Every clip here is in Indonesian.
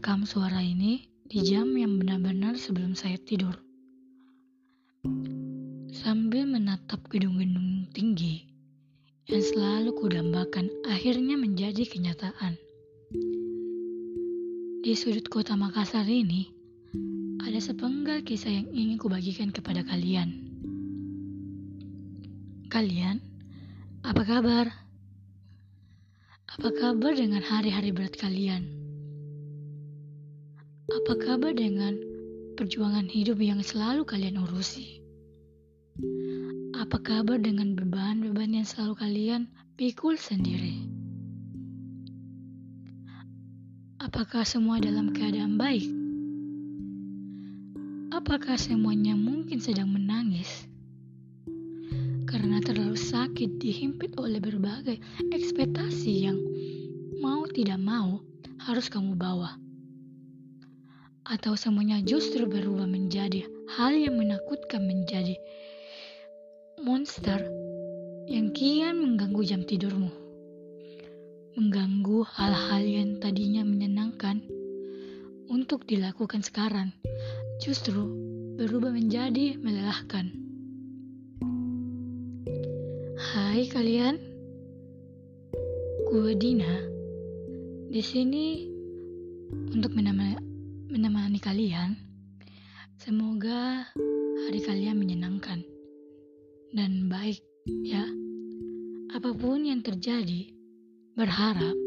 merekam suara ini di jam yang benar-benar sebelum saya tidur. Sambil menatap gedung-gedung tinggi yang selalu kudambakan akhirnya menjadi kenyataan. Di sudut kota Makassar ini, ada sepenggal kisah yang ingin kubagikan kepada kalian. Kalian, apa kabar? Apa kabar dengan hari-hari berat kalian? Apa kabar dengan perjuangan hidup yang selalu kalian urusi? Apa kabar dengan beban-beban yang selalu kalian pikul sendiri? Apakah semua dalam keadaan baik? Apakah semuanya mungkin sedang menangis? Karena terlalu sakit dihimpit oleh berbagai ekspektasi yang mau tidak mau harus kamu bawa atau semuanya justru berubah menjadi hal yang menakutkan menjadi monster yang kian mengganggu jam tidurmu. Mengganggu hal-hal yang tadinya menyenangkan untuk dilakukan sekarang justru berubah menjadi melelahkan. Hai kalian, gue Dina. Di sini untuk menemani menemani kalian. Semoga hari kalian menyenangkan dan baik ya. Apa pun yang terjadi, berharap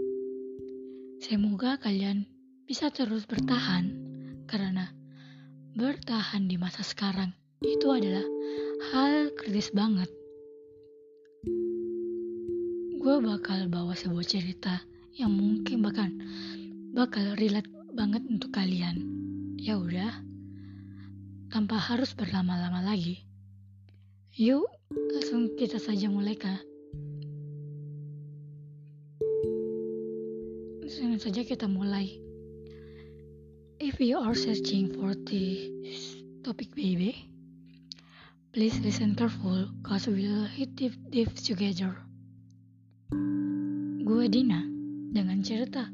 semoga kalian bisa terus bertahan karena bertahan di masa sekarang itu adalah hal kritis banget. Gue bakal bawa sebuah cerita yang mungkin bahkan bakal relate banget untuk kalian. Ya udah, tanpa harus berlama-lama lagi. Yuk, langsung kita saja mulai kah? Langsung saja kita mulai. If you are searching for this topic baby, please listen careful cause we'll hit deep, deep together. Gue Dina dengan cerita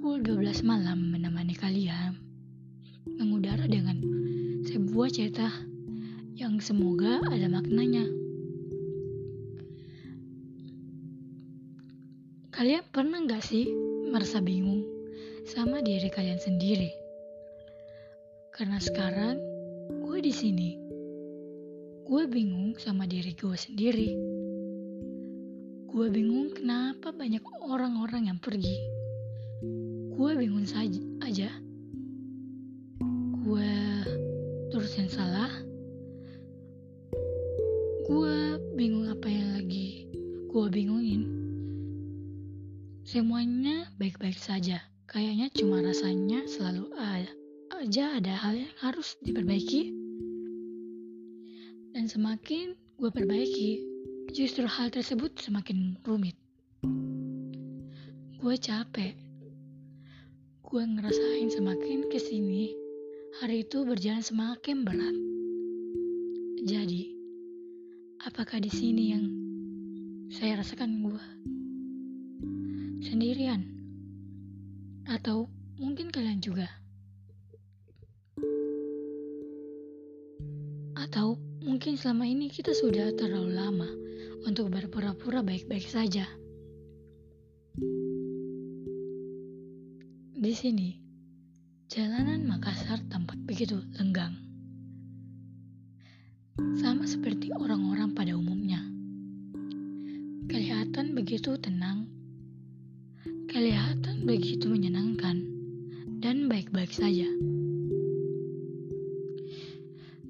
pukul 12 malam menemani kalian mengudara dengan sebuah cerita yang semoga ada maknanya. Kalian pernah gak sih merasa bingung sama diri kalian sendiri? Karena sekarang gue di sini, gue bingung sama diri gue sendiri. Gue bingung kenapa banyak orang-orang yang pergi gue bingung saja aja. Gue terus yang salah. Gue bingung apa yang lagi gue bingungin. Semuanya baik-baik saja. Kayaknya cuma rasanya selalu ada aja ada hal yang harus diperbaiki. Dan semakin gue perbaiki justru hal tersebut semakin rumit. Gue capek gue ngerasain semakin ke sini, hari itu berjalan semakin berat. Jadi, apakah di sini yang saya rasakan gue sendirian? Atau mungkin kalian juga? Atau mungkin selama ini kita sudah terlalu lama untuk berpura-pura baik-baik saja. Di sini, jalanan Makassar tampak begitu lenggang. Sama seperti orang-orang pada umumnya. Kelihatan begitu tenang, kelihatan begitu menyenangkan, dan baik-baik saja.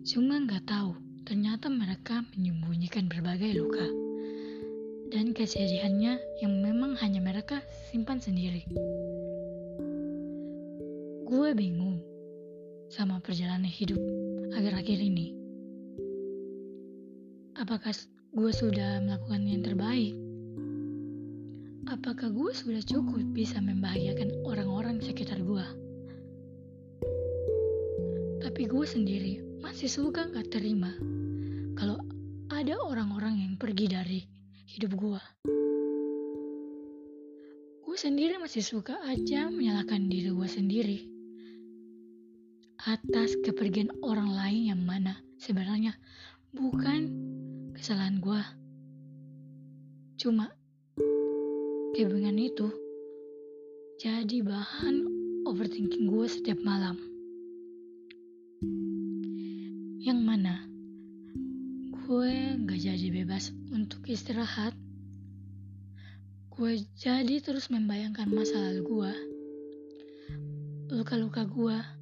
Cuma nggak tahu, ternyata mereka menyembunyikan berbagai luka dan kesedihannya yang memang hanya mereka simpan sendiri. Gue bingung sama perjalanan hidup akhir-akhir ini. Apakah gue sudah melakukan yang terbaik? Apakah gue sudah cukup bisa membahagiakan orang-orang sekitar gue? Tapi gue sendiri masih suka gak terima kalau ada orang-orang yang pergi dari hidup gue. gue sendiri masih suka aja menyalahkan diri gue sendiri atas kepergian orang lain yang mana sebenarnya bukan kesalahan gue. Cuma kebingungan itu jadi bahan overthinking gue setiap malam. Yang mana gue gak jadi bebas untuk istirahat Gue jadi terus membayangkan masa lalu gue, luka-luka gue.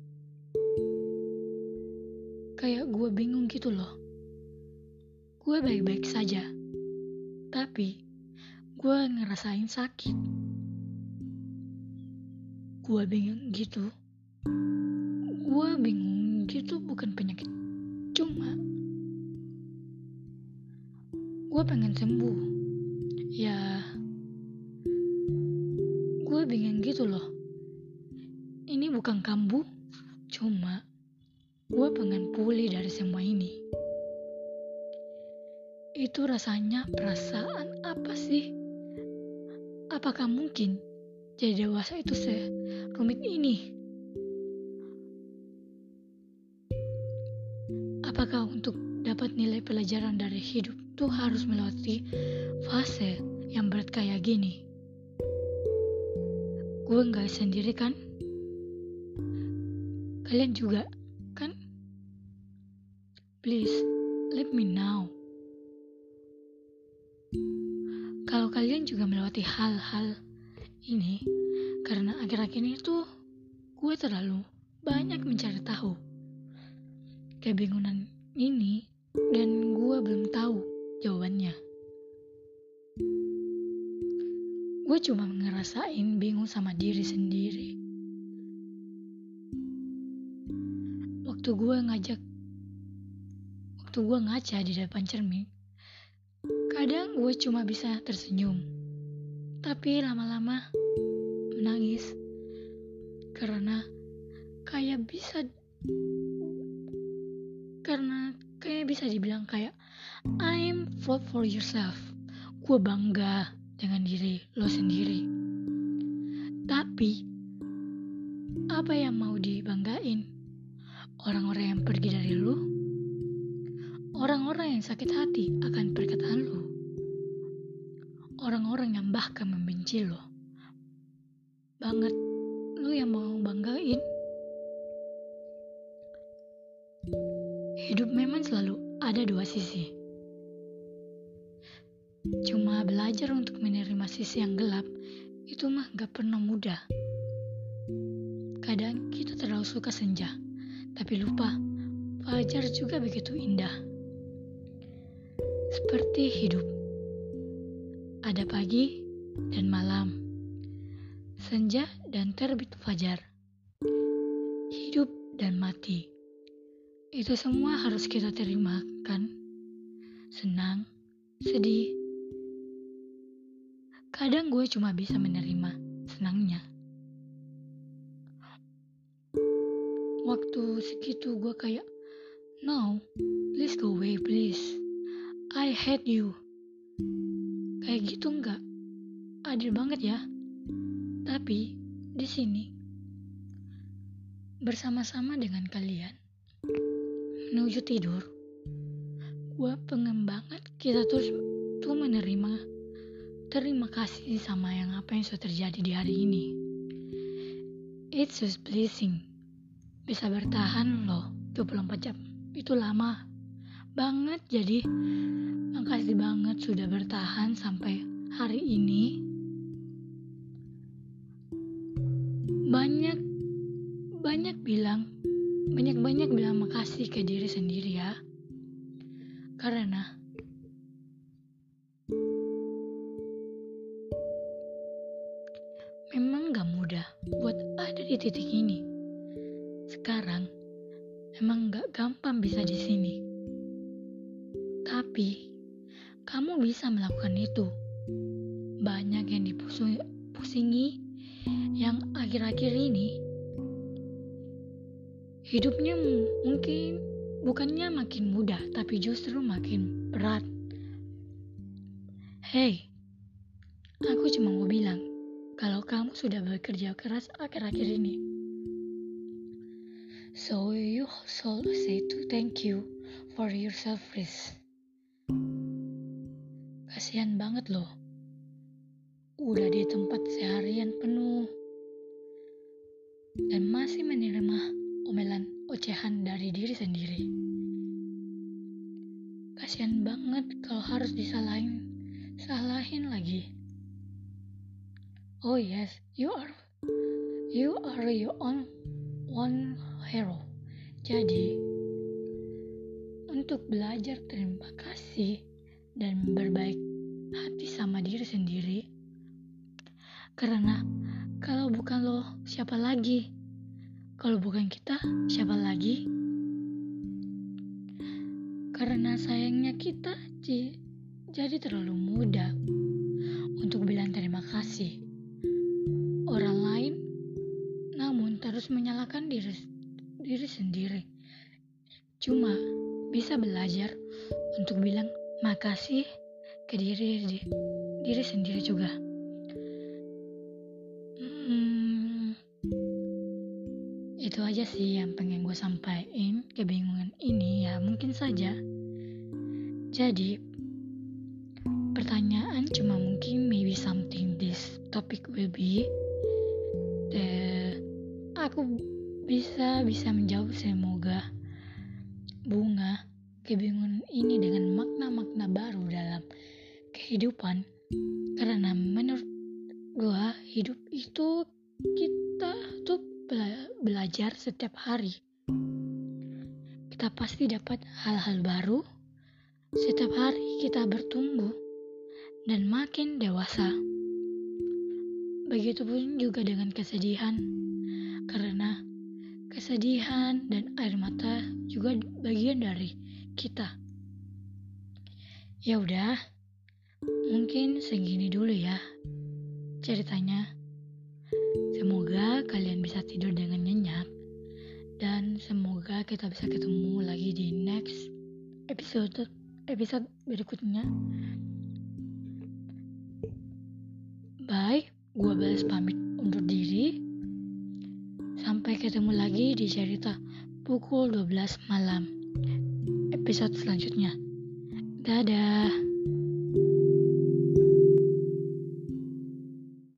Kayak gue bingung gitu loh. Gue baik-baik saja, tapi gue ngerasain sakit. Gue bingung gitu. Gue bingung gitu bukan penyakit. Cuma gue pengen sembuh. Ya, gue bingung gitu loh. Ini bukan kambuh, cuma pengen pulih dari semua ini. Itu rasanya perasaan apa sih? Apakah mungkin jadi dewasa itu serumit ini? Apakah untuk dapat nilai pelajaran dari hidup tuh harus melewati fase yang berat kayak gini? gue nggak sendiri kan kalian juga please let me know kalau kalian juga melewati hal-hal ini karena akhir-akhir ini tuh gue terlalu banyak mencari tahu kebingungan ini dan gue belum tahu jawabannya. gue cuma ngerasain bingung sama diri sendiri. Waktu gue ngajak, waktu gue ngaca di depan cermin, kadang gue cuma bisa tersenyum, tapi lama-lama menangis karena kayak bisa karena kayak bisa dibilang kayak I'm fought for yourself. Gue bangga dengan diri lo sendiri. Tapi, apa yang mau dibanggain? Orang-orang yang pergi dari lo? Orang-orang yang sakit hati akan perkataan lo? Orang-orang yang bahkan membenci lo? Banget, lo yang mau banggain? Hidup memang selalu ada dua sisi Cuma belajar untuk menerima sisi yang gelap itu mah gak pernah mudah. Kadang kita terlalu suka senja, tapi lupa fajar juga begitu indah. Seperti hidup. Ada pagi dan malam. Senja dan terbit fajar. Hidup dan mati. Itu semua harus kita terima kan? Senang, sedih, Kadang gue cuma bisa menerima senangnya. Waktu segitu gue kayak, no, please go away please. I hate you. Kayak gitu enggak? Adil banget ya. Tapi di sini bersama-sama dengan kalian menuju tidur. Gue pengen banget kita terus tuh menerima Terima kasih sama yang apa yang sudah terjadi di hari ini. It's just blessing. Bisa bertahan loh 24 jam. Itu lama banget jadi makasih banget sudah bertahan sampai hari ini. Banyak banyak bilang banyak-banyak bilang makasih ke diri sendiri ya. Karena di titik ini. Sekarang emang gak gampang bisa di sini. Tapi kamu bisa melakukan itu. Banyak yang dipusingi yang akhir-akhir ini hidupnya mungkin bukannya makin mudah tapi justru makin berat. Hei, aku cuma mau bilang, kalau kamu sudah bekerja keras akhir-akhir ini. So you should say to thank you for your service. Kasihan banget loh. Udah di tempat seharian penuh dan masih menerima omelan ocehan dari diri sendiri. Kasihan banget kalau harus disalahin, salahin lagi. Oh yes, you are you are your own one hero. Jadi, untuk belajar terima kasih dan berbaik hati sama diri sendiri, karena kalau bukan lo, siapa lagi? Kalau bukan kita, siapa lagi? Karena sayangnya kita jadi terlalu muda untuk bilang terima kasih. Orang lain, namun terus menyalahkan diri, diri sendiri. Cuma bisa belajar untuk bilang makasih ke diri diri sendiri juga. Itu aja sih yang pengen gue sampaikan. Kebingungan ini ya mungkin saja. Jadi, pertanyaan cuma mungkin maybe something this topic will be the aku bisa bisa menjawab semoga bunga kebingungan ini dengan makna-makna baru dalam kehidupan karena menurut gua hidup itu kita tuh belajar setiap hari. Kita pasti dapat hal-hal baru. Setiap hari kita bertumbuh dan makin dewasa. Begitupun juga dengan kesedihan, karena kesedihan dan air mata juga bagian dari kita. Ya udah, mungkin segini dulu ya ceritanya. Semoga kalian bisa tidur dengan nyenyak dan semoga kita bisa ketemu lagi di next episode episode berikutnya. Bye, gua balas pamit undur diri. Sampai ketemu lagi di cerita pukul 12 malam. Episode selanjutnya. Dadah.